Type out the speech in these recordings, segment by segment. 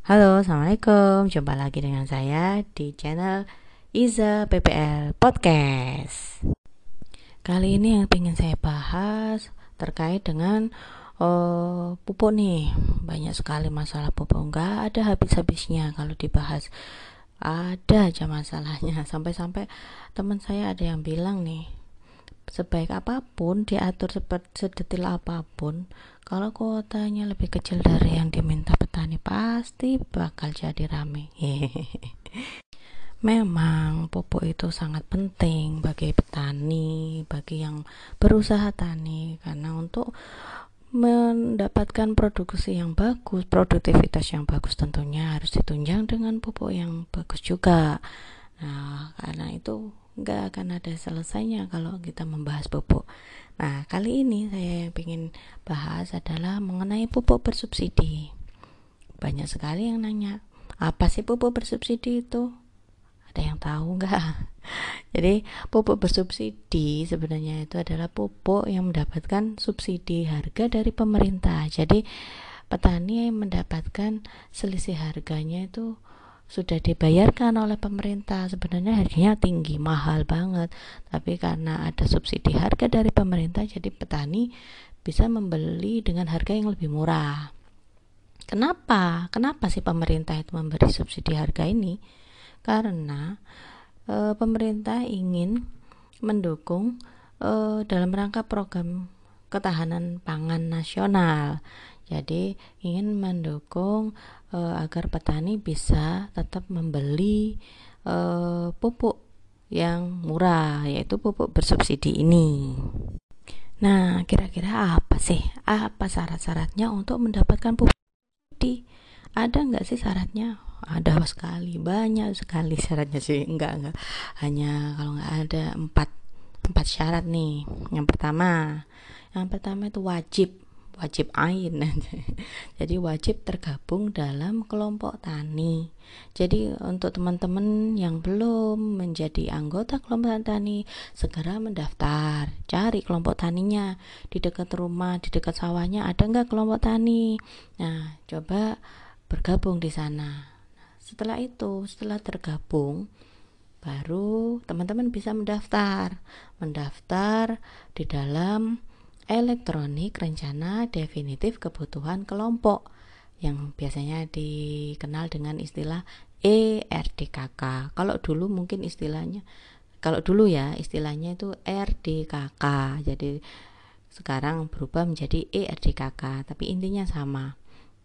Halo, Assalamualaikum. Jumpa lagi dengan saya di channel Iza PPL Podcast. Kali ini yang ingin saya bahas terkait dengan uh, pupuk nih. Banyak sekali masalah pupuk. Enggak ada habis-habisnya kalau dibahas. Ada aja masalahnya. Sampai-sampai teman saya ada yang bilang nih sebaik apa pun diatur seperti sedetil apa pun kalau kuotanya lebih kecil dari yang diminta petani pasti bakal jadi rame memang pupuk itu sangat penting bagi petani bagi yang berusaha tani karena untuk mendapatkan produksi yang bagus, produktivitas yang bagus tentunya harus ditunjang dengan pupuk yang bagus juga. Nah, karena itu nggak akan ada selesainya kalau kita membahas pupuk. Nah, kali ini saya ingin bahas adalah mengenai pupuk bersubsidi. Banyak sekali yang nanya, apa sih pupuk bersubsidi itu? Ada yang tahu nggak? Jadi, pupuk bersubsidi sebenarnya itu adalah pupuk yang mendapatkan subsidi harga dari pemerintah. Jadi, petani yang mendapatkan selisih harganya itu sudah dibayarkan oleh pemerintah sebenarnya harganya tinggi mahal banget tapi karena ada subsidi harga dari pemerintah jadi petani bisa membeli dengan harga yang lebih murah kenapa kenapa sih pemerintah itu memberi subsidi harga ini karena e, pemerintah ingin mendukung e, dalam rangka program ketahanan pangan nasional jadi ingin mendukung e, agar petani bisa tetap membeli e, pupuk yang murah yaitu pupuk bersubsidi ini. Nah, kira-kira apa sih? Apa syarat-syaratnya untuk mendapatkan pupuk bersubsidi? Ada nggak sih syaratnya? Ada sekali, banyak sekali syaratnya sih. Enggak, enggak. Hanya kalau nggak ada empat empat syarat nih. Yang pertama, yang pertama itu wajib wajib ain. Jadi wajib tergabung dalam kelompok tani. Jadi untuk teman-teman yang belum menjadi anggota kelompok tani segera mendaftar. Cari kelompok taninya. Di dekat rumah di dekat sawahnya ada nggak kelompok tani? Nah coba bergabung di sana. Setelah itu setelah tergabung baru teman-teman bisa mendaftar. Mendaftar di dalam elektronik rencana definitif kebutuhan kelompok yang biasanya dikenal dengan istilah ERDKK. Kalau dulu mungkin istilahnya kalau dulu ya istilahnya itu RDKK. Jadi sekarang berubah menjadi ERDKK, tapi intinya sama.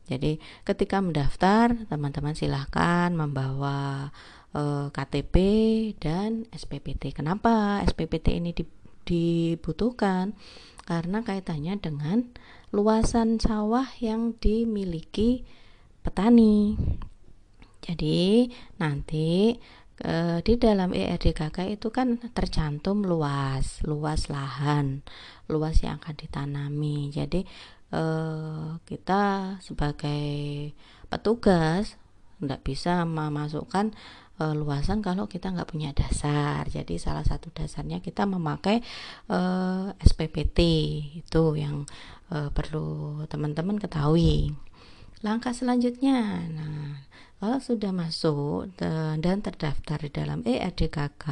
Jadi ketika mendaftar, teman-teman silahkan membawa e, eh, KTP dan SPPT. Kenapa SPPT ini dibutuhkan? Karena kaitannya dengan luasan sawah yang dimiliki petani. Jadi nanti e, di dalam ERDKK itu kan tercantum luas, luas lahan, luas yang akan ditanami. Jadi e, kita sebagai petugas tidak bisa memasukkan e, luasan kalau kita nggak punya dasar. Jadi salah satu dasarnya kita memakai e, eh, SPPT itu yang e, perlu teman-teman ketahui. Langkah selanjutnya, nah kalau sudah masuk dan terdaftar di dalam ERDKK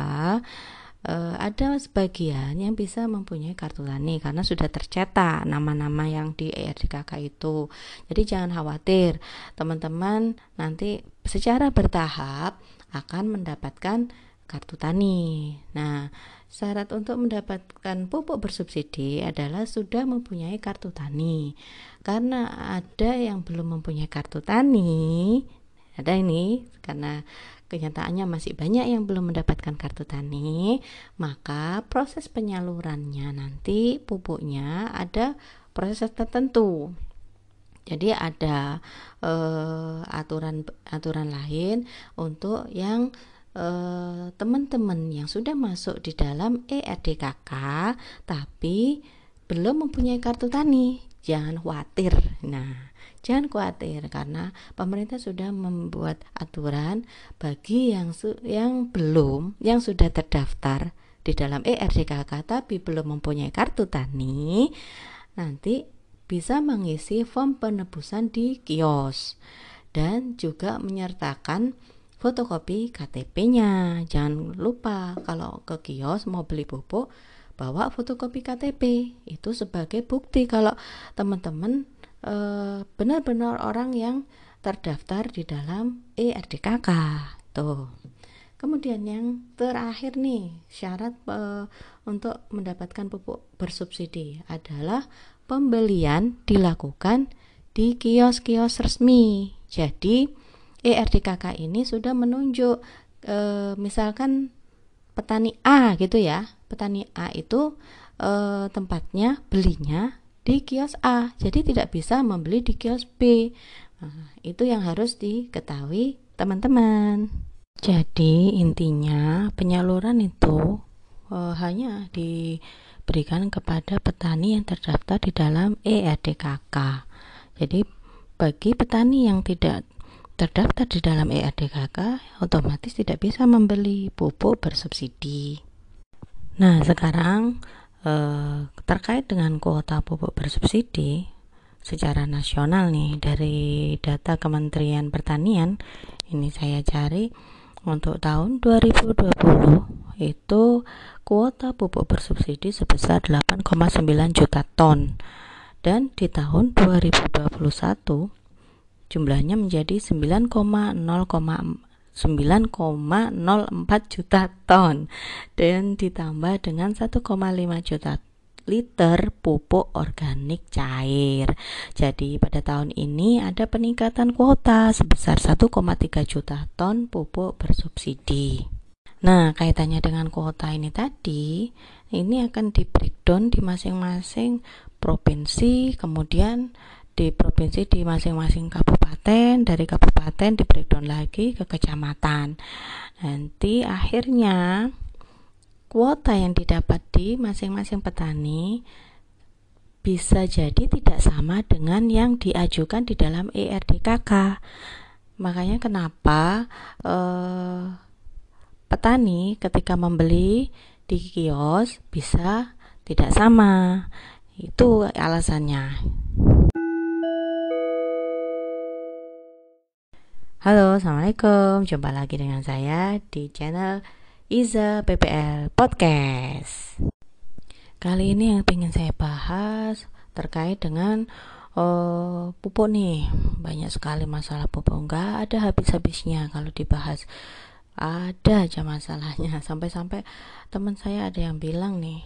uh, ada sebagian yang bisa mempunyai kartu tani karena sudah tercetak nama-nama yang di ERDKK itu. Jadi jangan khawatir, teman-teman nanti secara bertahap akan mendapatkan kartu tani. Nah, syarat untuk mendapatkan pupuk bersubsidi adalah sudah mempunyai kartu tani. Karena ada yang belum mempunyai kartu tani, ada ini karena kenyataannya masih banyak yang belum mendapatkan kartu tani, maka proses penyalurannya nanti pupuknya ada proses tertentu. Jadi ada uh, aturan aturan lain untuk yang uh, teman-teman yang sudah masuk di dalam ERDKK tapi belum mempunyai kartu tani. Jangan khawatir. Nah, Jangan khawatir karena pemerintah sudah membuat aturan bagi yang su yang belum yang sudah terdaftar di dalam ERDKK tapi belum mempunyai kartu tani nanti bisa mengisi form penebusan di kios. dan juga menyertakan fotokopi KTP-nya. Jangan lupa kalau ke kios mau beli pupuk bawa fotokopi KTP itu sebagai bukti kalau teman-teman e, benar-benar orang yang terdaftar di dalam ERDKK. Tuh. Kemudian yang terakhir nih syarat e, untuk mendapatkan pupuk bersubsidi adalah pembelian dilakukan di kios-kios resmi. Jadi ERDKK ini sudah menunjuk e, misalkan petani A gitu ya. Petani A itu e, tempatnya belinya di kios A. Jadi tidak bisa membeli di kios B. Nah, itu yang harus diketahui teman-teman. Jadi intinya penyaluran itu e, hanya diberikan kepada petani yang terdaftar di dalam ERDKK. Jadi bagi petani yang tidak terdaftar di dalam ERDKK otomatis tidak bisa membeli pupuk bersubsidi. Nah, sekarang eh, terkait dengan kuota pupuk bersubsidi secara nasional nih dari data Kementerian Pertanian ini saya cari untuk tahun 2020 itu kuota pupuk bersubsidi sebesar 8,9 juta ton. Dan di tahun 2021 jumlahnya menjadi 9,0,9,04 juta ton dan ditambah dengan 1,5 juta liter pupuk organik cair. Jadi pada tahun ini ada peningkatan kuota sebesar 1,3 juta ton pupuk bersubsidi. Nah, kaitannya dengan kuota ini tadi, ini akan di breakdown di masing-masing provinsi, kemudian di provinsi di masing-masing kabupaten dari kabupaten di breakdown lagi ke kecamatan. Nanti akhirnya kuota yang didapat di masing-masing petani bisa jadi tidak sama dengan yang diajukan di dalam ERDKK makanya kenapa eh, petani ketika membeli di kios bisa tidak sama. Itu alasannya Halo, Assalamualaikum. Jumpa lagi dengan saya di channel Iza PPL Podcast. Kali ini yang ingin saya bahas terkait dengan uh, pupuk nih. Banyak sekali masalah pupuk. Enggak ada habis-habisnya kalau dibahas. Ada aja masalahnya. Sampai-sampai teman saya ada yang bilang nih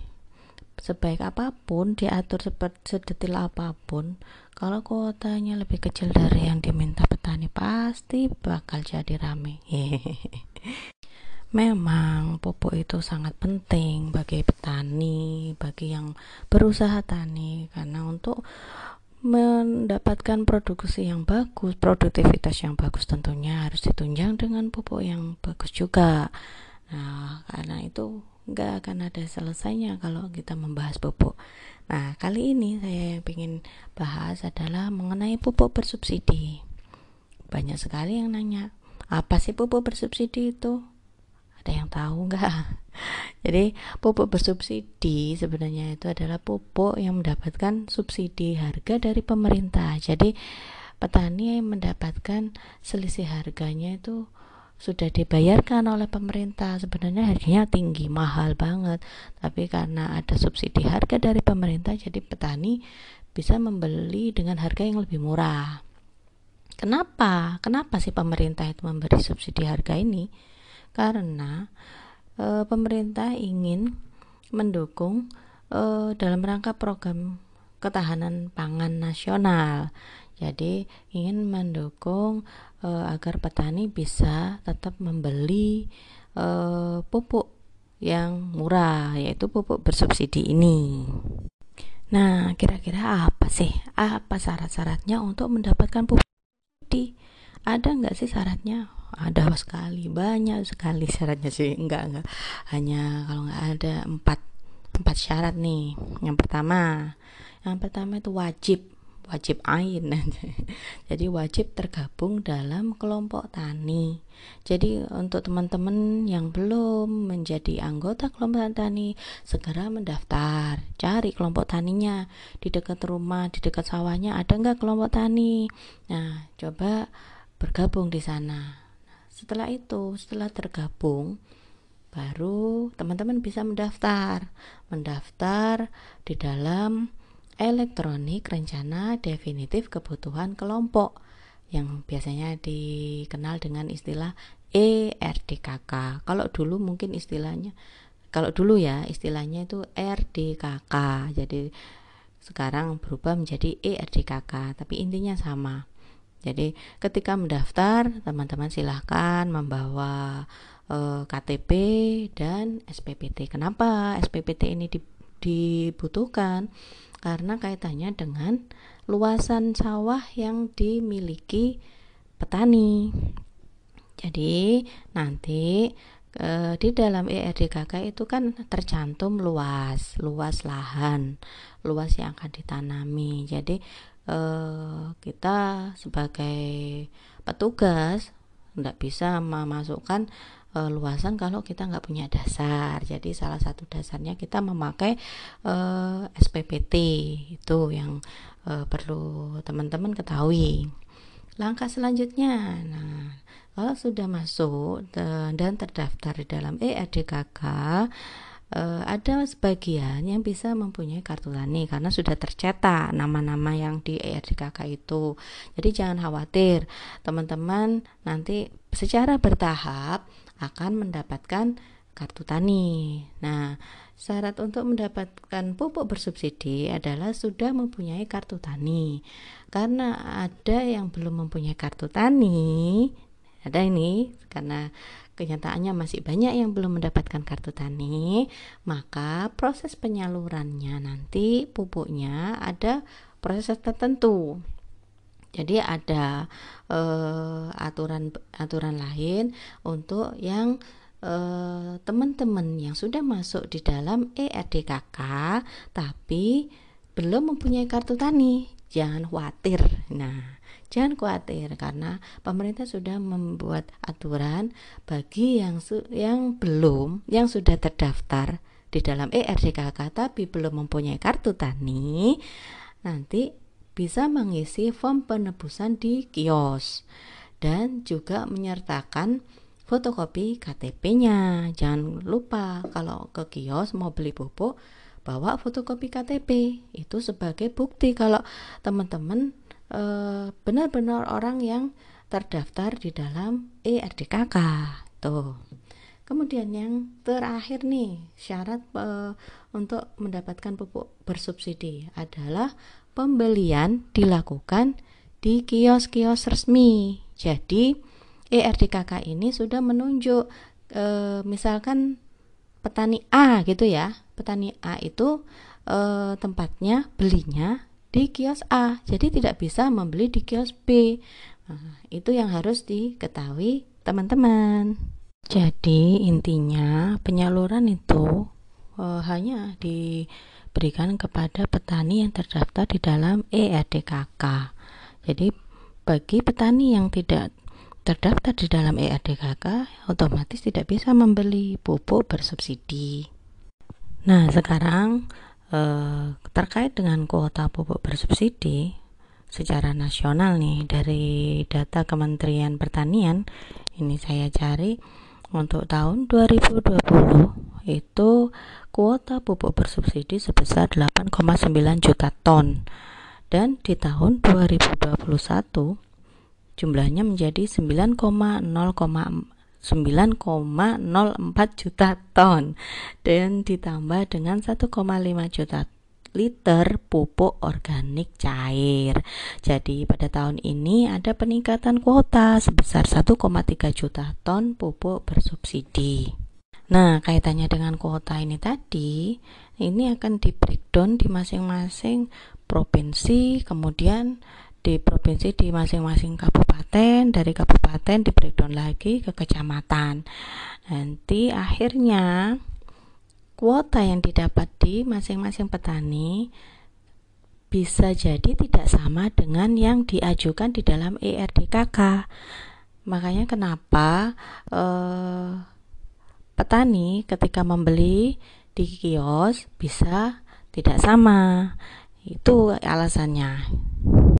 sebaik apa pun diatur seperti sedetil apa pun kalau kuotanya lebih kecil dari yang diminta petani pasti bakal jadi rame memang pupuk itu sangat penting bagi petani bagi yang berusaha tani karena untuk mendapatkan produksi yang bagus produktivitas yang bagus tentunya harus ditunjang dengan pupuk yang bagus juga nah karena itu nggak akan ada selesainya kalau kita membahas pupuk. Nah, kali ini saya ingin bahas adalah mengenai pupuk bersubsidi. Banyak sekali yang nanya, apa sih pupuk bersubsidi itu? Ada yang tahu nggak? Jadi, pupuk bersubsidi sebenarnya itu adalah pupuk yang mendapatkan subsidi harga dari pemerintah. Jadi, petani yang mendapatkan selisih harganya itu sudah dibayarkan oleh pemerintah sebenarnya harganya tinggi mahal banget tapi karena ada subsidi harga dari pemerintah jadi petani bisa membeli dengan harga yang lebih murah kenapa kenapa sih pemerintah itu memberi subsidi harga ini karena e, pemerintah ingin mendukung e, dalam rangka program ketahanan pangan nasional jadi ingin mendukung e, agar petani bisa tetap membeli e, pupuk yang murah yaitu pupuk bersubsidi ini. Nah, kira-kira apa sih? Apa syarat-syaratnya untuk mendapatkan pupuk bersubsidi? Ada nggak sih syaratnya? Ada sekali, banyak sekali syaratnya sih. Enggak, enggak. Hanya kalau nggak ada empat empat syarat nih. Yang pertama, yang pertama itu wajib wajib ain jadi wajib tergabung dalam kelompok tani jadi untuk teman-teman yang belum menjadi anggota kelompok tani segera mendaftar cari kelompok taninya di dekat rumah di dekat sawahnya ada nggak kelompok tani nah coba bergabung di sana. Setelah itu, setelah tergabung, baru teman-teman bisa mendaftar. Mendaftar di dalam elektronik rencana definitif kebutuhan kelompok yang biasanya dikenal dengan istilah ERDKK. Kalau dulu mungkin istilahnya kalau dulu ya istilahnya itu RDKK. Jadi sekarang berubah menjadi ERDKK, tapi intinya sama. Jadi ketika mendaftar, teman-teman silahkan membawa e, KTP dan SPPT. Kenapa SPPT ini dibutuhkan? Karena kaitannya dengan luasan sawah yang dimiliki petani. Jadi nanti e, di dalam ERDKK itu kan tercantum luas, luas lahan, luas yang akan ditanami. Jadi eh, kita sebagai petugas tidak bisa memasukkan eh, luasan kalau kita nggak punya dasar. Jadi salah satu dasarnya kita memakai eh, SPPT itu yang eh, perlu teman-teman ketahui. Langkah selanjutnya, nah kalau sudah masuk dan terdaftar di dalam ERDKK, uh, ada sebagian yang bisa mempunyai kartu tani karena sudah tercetak nama-nama yang di ERDKK itu. Jadi jangan khawatir, teman-teman nanti secara bertahap akan mendapatkan kartu tani. Nah, syarat untuk mendapatkan pupuk bersubsidi adalah sudah mempunyai kartu tani. Karena ada yang belum mempunyai kartu tani, ada ini karena kenyataannya masih banyak yang belum mendapatkan kartu tani, maka proses penyalurannya nanti pupuknya ada proses tertentu. Jadi ada uh, aturan aturan lain untuk yang uh, teman-teman yang sudah masuk di dalam ERDKK tapi belum mempunyai kartu tani. Jangan khawatir. Nah, Jangan khawatir karena pemerintah sudah membuat aturan bagi yang yang belum yang sudah terdaftar di dalam ERDKK tapi belum mempunyai kartu tani nanti bisa mengisi form penebusan di kios dan juga menyertakan fotokopi KTP-nya. Jangan lupa kalau ke kios mau beli pupuk bawa fotokopi KTP itu sebagai bukti kalau teman-teman Eh, benar-benar orang yang terdaftar di dalam ERDKK tuh. Kemudian yang terakhir nih syarat uh, untuk mendapatkan pupuk bersubsidi adalah pembelian dilakukan di kios-kios resmi jadi ERDKK ini sudah menunjuk uh, misalkan petani A gitu ya petani A itu uh, tempatnya belinya di kios A, jadi tidak bisa membeli di kios B. Nah, itu yang harus diketahui teman-teman. Jadi intinya penyaluran itu e, hanya diberikan kepada petani yang terdaftar di dalam ERDKK. Jadi bagi petani yang tidak terdaftar di dalam ERDKK otomatis tidak bisa membeli pupuk bersubsidi. Nah, sekarang eh, terkait dengan kuota pupuk bersubsidi secara nasional nih dari data Kementerian Pertanian ini saya cari untuk tahun 2020 itu kuota pupuk bersubsidi sebesar 8,9 juta ton dan di tahun 2021 jumlahnya menjadi 9,0 9,04 juta ton dan ditambah dengan 1,5 juta liter pupuk organik cair. Jadi pada tahun ini ada peningkatan kuota sebesar 1,3 juta ton pupuk bersubsidi. Nah, kaitannya dengan kuota ini tadi, ini akan di breakdown di masing-masing provinsi, kemudian di provinsi di masing-masing kabupaten dari kabupaten di breakdown lagi ke kecamatan. Nanti akhirnya kuota yang didapat di masing-masing petani bisa jadi tidak sama dengan yang diajukan di dalam ERDKK makanya kenapa eh, petani ketika membeli di kios bisa tidak sama. Itu alasannya